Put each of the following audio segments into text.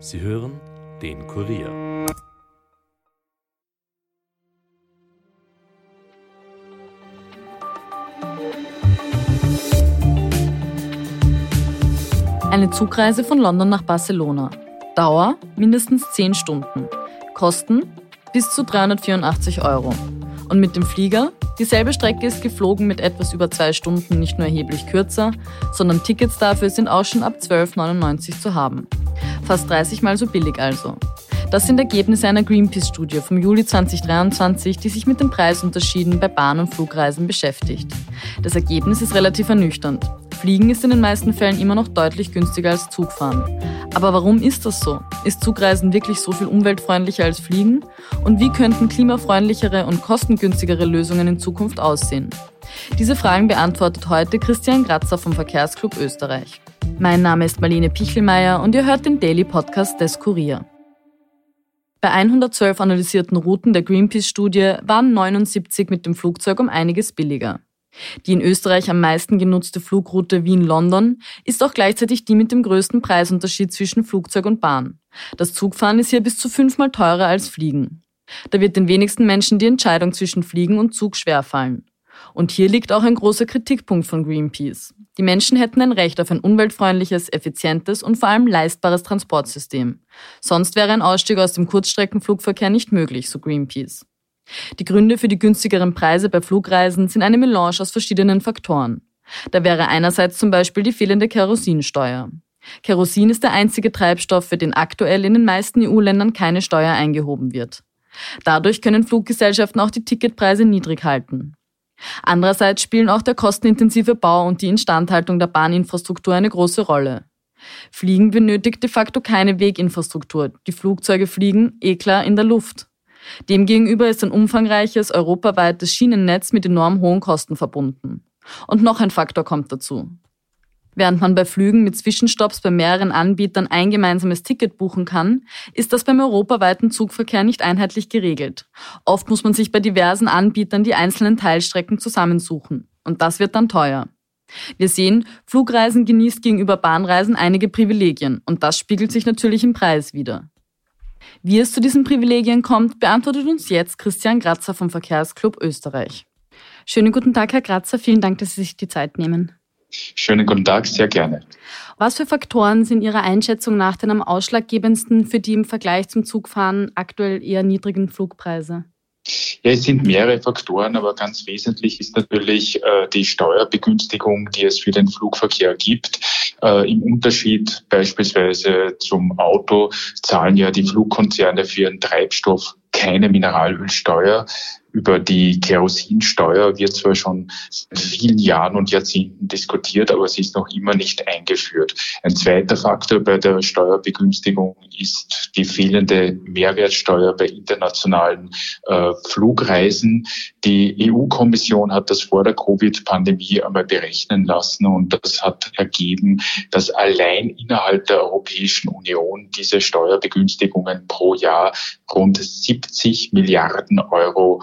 Sie hören den Kurier. Eine Zugreise von London nach Barcelona. Dauer mindestens 10 Stunden. Kosten bis zu 384 Euro. Und mit dem Flieger? Dieselbe Strecke ist geflogen mit etwas über zwei Stunden nicht nur erheblich kürzer, sondern Tickets dafür sind auch schon ab 12,99 zu haben. Fast 30 mal so billig also. Das sind Ergebnisse einer Greenpeace-Studie vom Juli 2023, die sich mit den Preisunterschieden bei Bahn- und Flugreisen beschäftigt. Das Ergebnis ist relativ ernüchternd. Fliegen ist in den meisten Fällen immer noch deutlich günstiger als Zugfahren. Aber warum ist das so? Ist Zugreisen wirklich so viel umweltfreundlicher als Fliegen? Und wie könnten klimafreundlichere und kostengünstigere Lösungen in Zukunft aussehen? Diese Fragen beantwortet heute Christian Gratzer vom Verkehrsclub Österreich. Mein Name ist Marlene Pichelmeier und ihr hört den Daily Podcast des Kurier. Bei 112 analysierten Routen der Greenpeace-Studie waren 79 mit dem Flugzeug um einiges billiger. Die in Österreich am meisten genutzte Flugroute Wien-London ist auch gleichzeitig die mit dem größten Preisunterschied zwischen Flugzeug und Bahn. Das Zugfahren ist hier bis zu fünfmal teurer als Fliegen. Da wird den wenigsten Menschen die Entscheidung zwischen Fliegen und Zug schwerfallen. Und hier liegt auch ein großer Kritikpunkt von Greenpeace. Die Menschen hätten ein Recht auf ein umweltfreundliches, effizientes und vor allem leistbares Transportsystem. Sonst wäre ein Ausstieg aus dem Kurzstreckenflugverkehr nicht möglich, so Greenpeace. Die Gründe für die günstigeren Preise bei Flugreisen sind eine Melange aus verschiedenen Faktoren. Da wäre einerseits zum Beispiel die fehlende Kerosinsteuer. Kerosin ist der einzige Treibstoff, für den aktuell in den meisten EU-Ländern keine Steuer eingehoben wird. Dadurch können Fluggesellschaften auch die Ticketpreise niedrig halten. Andererseits spielen auch der kostenintensive Bau und die Instandhaltung der Bahninfrastruktur eine große Rolle. Fliegen benötigt de facto keine Weginfrastruktur. Die Flugzeuge fliegen, eh klar, in der Luft. Demgegenüber ist ein umfangreiches europaweites Schienennetz mit enorm hohen Kosten verbunden. Und noch ein Faktor kommt dazu. Während man bei Flügen mit Zwischenstopps bei mehreren Anbietern ein gemeinsames Ticket buchen kann, ist das beim europaweiten Zugverkehr nicht einheitlich geregelt. Oft muss man sich bei diversen Anbietern die einzelnen Teilstrecken zusammensuchen. Und das wird dann teuer. Wir sehen, Flugreisen genießt gegenüber Bahnreisen einige Privilegien und das spiegelt sich natürlich im Preis wieder. Wie es zu diesen Privilegien kommt, beantwortet uns jetzt Christian Gratzer vom Verkehrsclub Österreich. Schönen guten Tag, Herr Gratzer. Vielen Dank, dass Sie sich die Zeit nehmen. Schönen guten Tag, sehr gerne. Was für Faktoren sind Ihrer Einschätzung nach denn am ausschlaggebendsten für die im Vergleich zum Zugfahren aktuell eher niedrigen Flugpreise? Ja, es sind mehrere Faktoren, aber ganz wesentlich ist natürlich äh, die Steuerbegünstigung, die es für den Flugverkehr gibt. Äh, Im Unterschied beispielsweise zum Auto zahlen ja die Flugkonzerne für ihren Treibstoff keine Mineralölsteuer über die Kerosinsteuer wird zwar schon seit vielen Jahren und Jahrzehnten diskutiert, aber sie ist noch immer nicht eingeführt. Ein zweiter Faktor bei der Steuerbegünstigung ist die fehlende Mehrwertsteuer bei internationalen äh, Flugreisen. Die EU-Kommission hat das vor der Covid-Pandemie einmal berechnen lassen und das hat ergeben, dass allein innerhalb der Europäischen Union diese Steuerbegünstigungen pro Jahr rund 70 Milliarden Euro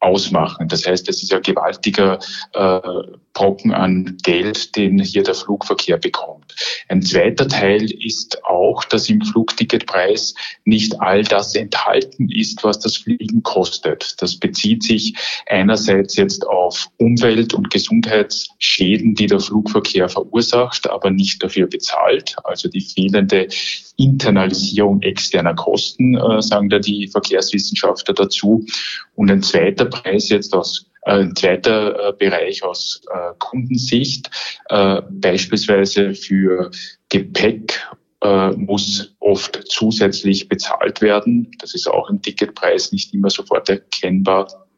ausmachen. Das heißt, es ist ein gewaltiger äh, Brocken an Geld, den hier der Flugverkehr bekommt. Ein zweiter Teil ist auch, dass im Flugticketpreis nicht all das enthalten ist, was das Fliegen kostet. Das bezieht sich einerseits jetzt auf Umwelt- und Gesundheitsschäden, die der Flugverkehr verursacht, aber nicht dafür bezahlt. Also die fehlende Internalisierung externer Kosten, äh, sagen da die Verkehrswissenschaftler dazu. Und ein zweiter Preis jetzt aus äh, ein zweiter äh, Bereich aus äh, Kundensicht, beispielsweise für Gepäck muss oft zusätzlich bezahlt werden. Das ist auch im Ticketpreis nicht immer sofort erkennbar.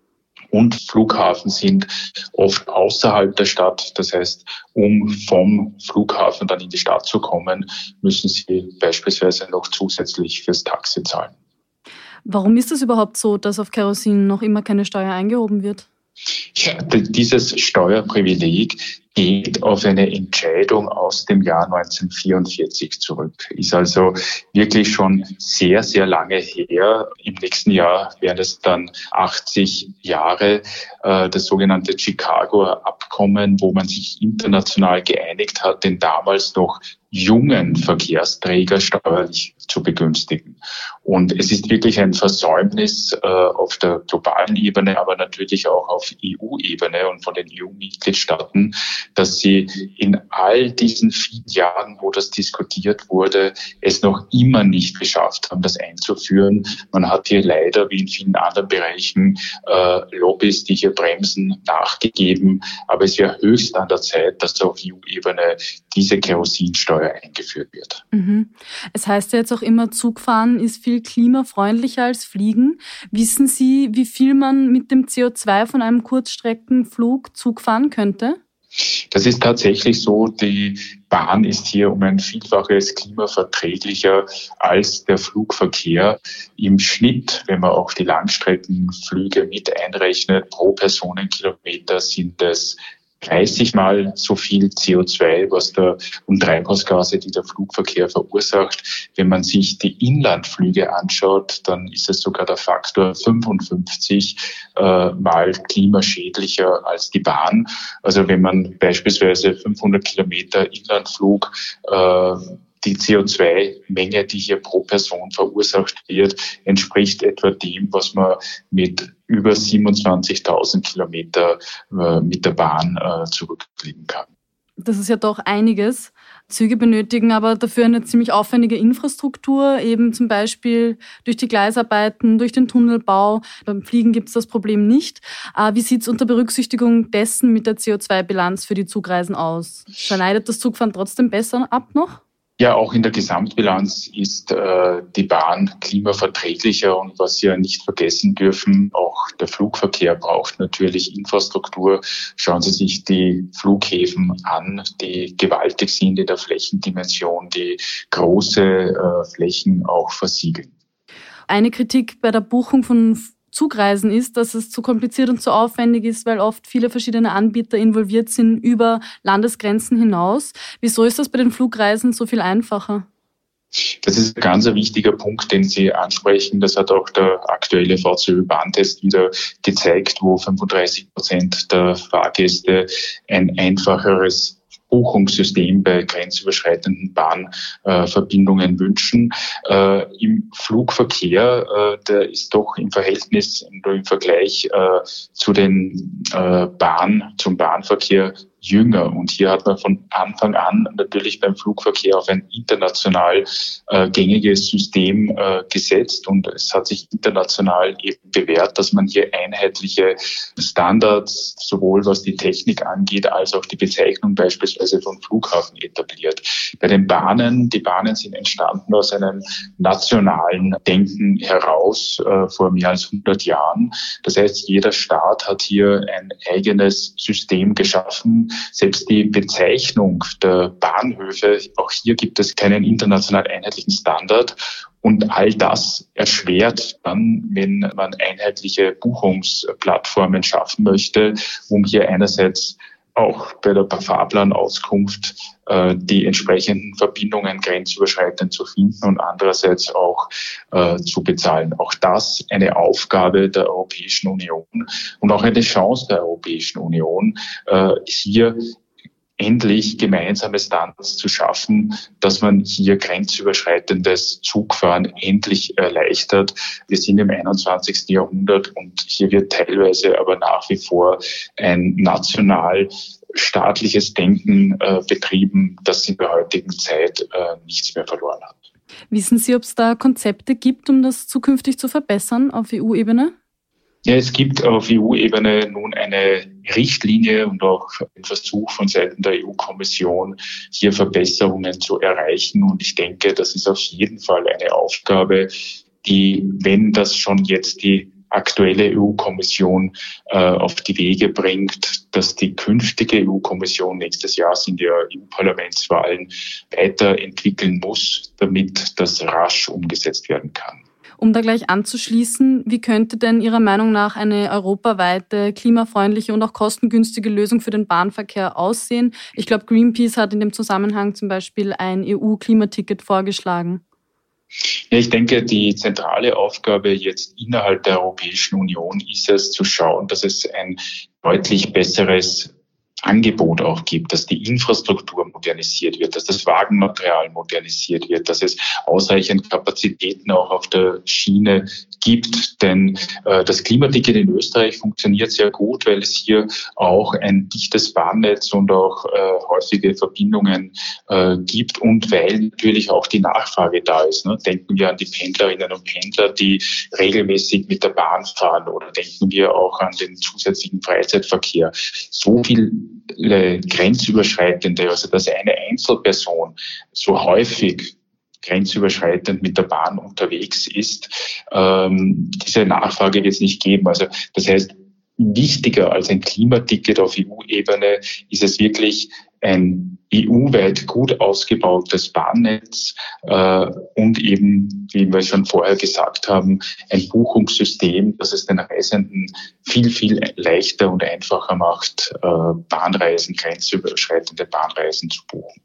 Und Flughafen sind oft außerhalb der Stadt. Das heißt, um vom Flughafen dann in die Stadt zu kommen, müssen Sie beispielsweise noch zusätzlich fürs Taxi zahlen. Warum ist es überhaupt so, dass auf Kerosin noch immer keine Steuer eingehoben wird? Ja, dieses Steuerprivileg geht auf eine Entscheidung aus dem Jahr 1944 zurück. Ist also wirklich schon sehr, sehr lange her. Im nächsten Jahr wären es dann 80 Jahre, äh, das sogenannte Chicagoer Abkommen, wo man sich international geeinigt hat, den damals noch jungen Verkehrsträger steuerlich zu begünstigen. Und es ist wirklich ein Versäumnis äh, auf der globalen Ebene, aber natürlich auch auf EU-Ebene und von den EU-Mitgliedstaaten, dass sie in all diesen vielen Jahren, wo das diskutiert wurde, es noch immer nicht geschafft haben, das einzuführen. Man hat hier leider, wie in vielen anderen Bereichen, äh, Lobbys, die hier bremsen, nachgegeben. Aber es wäre höchst an der Zeit, dass auf EU-Ebene diese Kerosinsteuer Steuer eingeführt wird. Mhm. Es heißt ja jetzt auch immer, Zugfahren ist viel klimafreundlicher als Fliegen. Wissen Sie, wie viel man mit dem CO2 von einem Kurzstreckenflug Zug fahren könnte? Das ist tatsächlich so. Die Bahn ist hier um ein Vielfaches klimaverträglicher als der Flugverkehr. Im Schnitt, wenn man auch die Langstreckenflüge mit einrechnet, pro Personenkilometer sind es 30 Mal so viel CO2, was da und Treibhausgase, die der Flugverkehr verursacht. Wenn man sich die Inlandflüge anschaut, dann ist es sogar der Faktor 55 äh, mal klimaschädlicher als die Bahn. Also wenn man beispielsweise 500 Kilometer Inlandflug äh, die CO2-Menge, die hier pro Person verursacht wird, entspricht etwa dem, was man mit über 27.000 Kilometer äh, mit der Bahn äh, zurücklegen kann. Das ist ja doch einiges. Züge benötigen aber dafür eine ziemlich aufwendige Infrastruktur, eben zum Beispiel durch die Gleisarbeiten, durch den Tunnelbau. Beim Fliegen gibt es das Problem nicht. Äh, wie sieht es unter Berücksichtigung dessen mit der CO2-Bilanz für die Zugreisen aus? Schneidet das Zugfahren trotzdem besser ab noch? Ja, auch in der Gesamtbilanz ist äh, die Bahn klimaverträglicher und was wir nicht vergessen dürfen, auch der Flugverkehr braucht natürlich Infrastruktur. Schauen Sie sich die Flughäfen an, die gewaltig sind in der Flächendimension, die große äh, Flächen auch versiegeln. Eine Kritik bei der Buchung von Zugreisen ist, dass es zu kompliziert und zu aufwendig ist, weil oft viele verschiedene Anbieter involviert sind über Landesgrenzen hinaus. Wieso ist das bei den Flugreisen so viel einfacher? Das ist ein ganz wichtiger Punkt, den Sie ansprechen. Das hat auch der aktuelle VCÖ-Bahntest wieder gezeigt, wo 35 Prozent der Fahrgäste ein einfacheres Buchungssystem bei grenzüberschreitenden Bahnverbindungen wünschen. Äh, Im Flugverkehr, äh, der ist doch im Verhältnis im Vergleich äh, zu den Bahn, zum Bahnverkehr jünger. Und hier hat man von Anfang an natürlich beim Flugverkehr auf ein international äh, gängiges System äh, gesetzt. Und es hat sich international eben bewährt, dass man hier einheitliche Standards, sowohl was die Technik angeht, als auch die Bezeichnung beispielsweise von Flughafen etabliert. Bei den Bahnen, die Bahnen sind entstanden aus einem nationalen Denken heraus äh, vor mehr als 100 Jahren. Das heißt, jeder Staat hat hier ein eigenes System geschaffen, selbst die Bezeichnung der Bahnhöfe, auch hier gibt es keinen international einheitlichen Standard. Und all das erschwert dann, wenn man einheitliche Buchungsplattformen schaffen möchte, um hier einerseits auch bei der Fahrplanauskunft äh, die entsprechenden Verbindungen grenzüberschreitend zu finden und andererseits auch äh, zu bezahlen. Auch das eine Aufgabe der Europäischen Union und auch eine Chance der Europäischen Union, äh, hier endlich gemeinsame Standards zu schaffen, dass man hier grenzüberschreitendes Zugfahren endlich erleichtert. Wir sind im 21. Jahrhundert und hier wird teilweise aber nach wie vor ein national staatliches Denken äh, betrieben, das in der heutigen Zeit äh, nichts mehr verloren hat. Wissen Sie, ob es da Konzepte gibt, um das zukünftig zu verbessern auf EU-Ebene? Ja, es gibt auf EU-Ebene nun eine Richtlinie und auch einen Versuch von Seiten der EU-Kommission, hier Verbesserungen zu erreichen. Und ich denke, das ist auf jeden Fall eine Aufgabe, die, wenn das schon jetzt die aktuelle EU-Kommission äh, auf die Wege bringt, dass die künftige EU-Kommission nächstes Jahr sind ja EU-Parlamentswahlen weiterentwickeln muss, damit das rasch umgesetzt werden kann. Um da gleich anzuschließen, wie könnte denn Ihrer Meinung nach eine europaweite, klimafreundliche und auch kostengünstige Lösung für den Bahnverkehr aussehen? Ich glaube, Greenpeace hat in dem Zusammenhang zum Beispiel ein EU-Klimaticket vorgeschlagen. Ja, ich denke, die zentrale Aufgabe jetzt innerhalb der Europäischen Union ist es zu schauen, dass es ein deutlich besseres Angebot auch gibt, dass die Infrastruktur modernisiert wird, dass das Wagenmaterial modernisiert wird, dass es ausreichend Kapazitäten auch auf der Schiene gibt. Denn äh, das Klimaticket in Österreich funktioniert sehr gut, weil es hier auch ein dichtes Bahnnetz und auch äh, häufige Verbindungen äh, gibt und weil natürlich auch die Nachfrage da ist. Ne? Denken wir an die Pendlerinnen und Pendler, die regelmäßig mit der Bahn fahren oder denken wir auch an den zusätzlichen Freizeitverkehr. So viel grenzüberschreitende, also dass eine Einzelperson so häufig grenzüberschreitend mit der Bahn unterwegs ist, ähm, diese Nachfrage wird es nicht geben. Also das heißt, wichtiger als ein Klimaticket auf EU-Ebene ist es wirklich ein EU-weit gut ausgebautes Bahnnetz äh, und eben, wie wir schon vorher gesagt haben, ein Buchungssystem, das es den Reisenden viel, viel leichter und einfacher macht, äh, Bahnreisen, grenzüberschreitende Bahnreisen zu buchen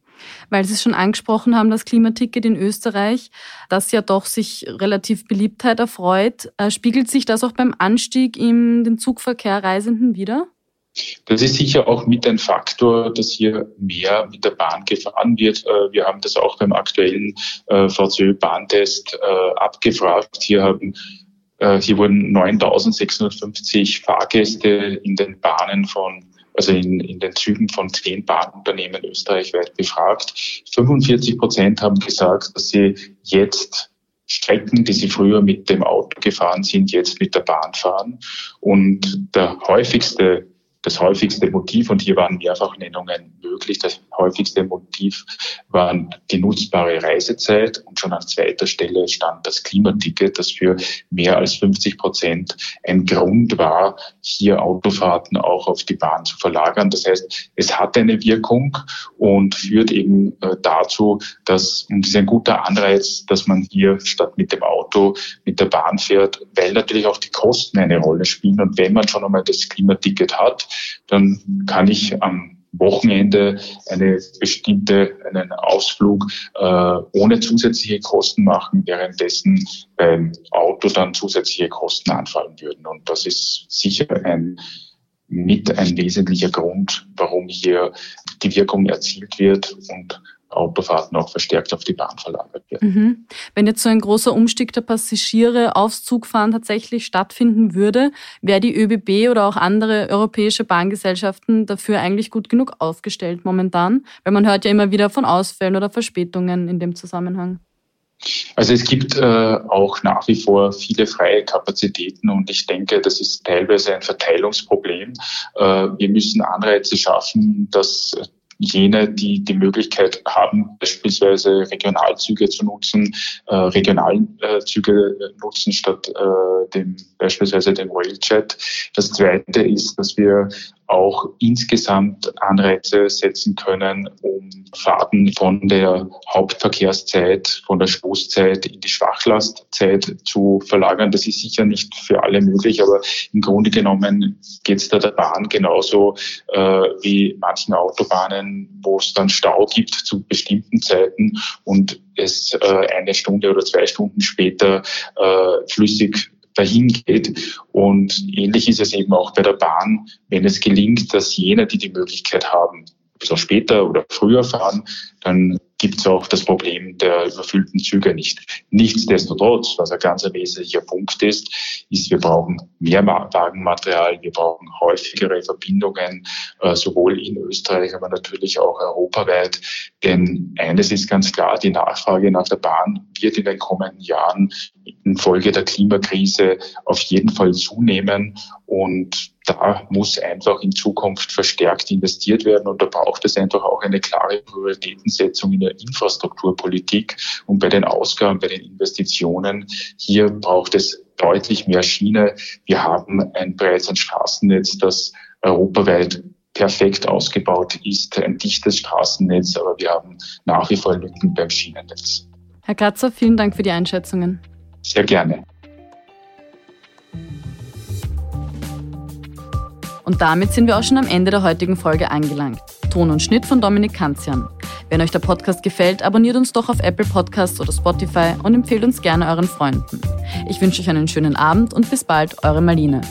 weil Sie es schon angesprochen haben, das Klimaticket in Österreich, das ja doch sich relativ Beliebtheit erfreut. Äh, spiegelt sich das auch beim Anstieg in den Zugverkehr Reisenden wieder? Das ist sicher auch mit ein Faktor, dass hier mehr mit der Bahn gefahren wird. Äh, wir haben das auch beim aktuellen äh, VCÖ-Bahntest abgefragt. Hier haben hier wurden 9.650 Fahrgäste in den Bahnen von also in, in den Zügen von zehn Bahnunternehmen österreichweit befragt. 45 Prozent haben gesagt, dass sie jetzt Strecken, die sie früher mit dem Auto gefahren sind, jetzt mit der Bahn fahren. Und der häufigste das häufigste Motiv, und hier waren Mehrfachnennungen möglich, das häufigste Motiv waren die nutzbare Reisezeit und schon an zweiter Stelle stand das Klimaticket, das für mehr als 50 Prozent ein Grund war, hier Autofahrten auch auf die Bahn zu verlagern. Das heißt, es hat eine Wirkung und führt eben äh, dazu, dass, und es ist ein guter Anreiz, dass man hier statt mit dem Auto mit der Bahn fährt, weil natürlich auch die Kosten eine Rolle spielen. Und wenn man schon einmal das Klimaticket hat, dann kann ich am Wochenende eine bestimmte, einen Ausflug äh, ohne zusätzliche Kosten machen, währenddessen beim Auto dann zusätzliche Kosten anfallen würden. Und das ist sicher ein mit ein wesentlicher Grund, warum hier die Wirkung erzielt wird und Autofahrten auch verstärkt auf die Bahn verlagert werden. Mhm. Wenn jetzt so ein großer Umstieg der Passagiere aufs Zugfahren tatsächlich stattfinden würde, wäre die ÖBB oder auch andere europäische Bahngesellschaften dafür eigentlich gut genug aufgestellt momentan? Weil man hört ja immer wieder von Ausfällen oder Verspätungen in dem Zusammenhang. Also es gibt äh, auch nach wie vor viele freie Kapazitäten und ich denke, das ist teilweise ein Verteilungsproblem. Äh, wir müssen Anreize schaffen, dass jene, die die Möglichkeit haben, beispielsweise Regionalzüge zu nutzen, äh, Regionalzüge nutzen statt äh, dem beispielsweise dem Railjet. Das Zweite ist, dass wir auch insgesamt Anreize setzen können, um Fahrten von der Hauptverkehrszeit, von der Stoßzeit in die Schwachlastzeit zu verlagern. Das ist sicher nicht für alle möglich, aber im Grunde genommen geht es da der Bahn genauso äh, wie manchen Autobahnen, wo es dann Stau gibt zu bestimmten Zeiten und es äh, eine Stunde oder zwei Stunden später äh, flüssig dahin geht. Und ähnlich ist es eben auch bei der Bahn, wenn es gelingt, dass jene, die die Möglichkeit haben, bisschen später oder früher fahren, dann gibt es auch das Problem der überfüllten Züge nicht. Nichtsdestotrotz, was ein ganz wesentlicher Punkt ist, ist, wir brauchen mehr Wagenmaterial, wir brauchen häufigere Verbindungen, äh, sowohl in Österreich, aber natürlich auch europaweit. Denn eines ist ganz klar, die Nachfrage nach der Bahn wird in den kommenden Jahren infolge der Klimakrise auf jeden Fall zunehmen. Und da muss einfach in Zukunft verstärkt investiert werden. Und da braucht es einfach auch eine klare Prioritätensetzung in der Infrastrukturpolitik und bei den Ausgaben, bei den Investitionen. Hier braucht es deutlich mehr Schiene. Wir haben ein bereits ein Straßennetz, das europaweit perfekt ausgebaut ist, ein dichtes Straßennetz, aber wir haben nach wie vor Lücken beim Schienennetz. Herr Kratzer, vielen Dank für die Einschätzungen. Sehr gerne. Und damit sind wir auch schon am Ende der heutigen Folge angelangt. Ton und Schnitt von Dominik Kanzian. Wenn euch der Podcast gefällt, abonniert uns doch auf Apple Podcasts oder Spotify und empfehlt uns gerne euren Freunden. Ich wünsche euch einen schönen Abend und bis bald, eure Marlene.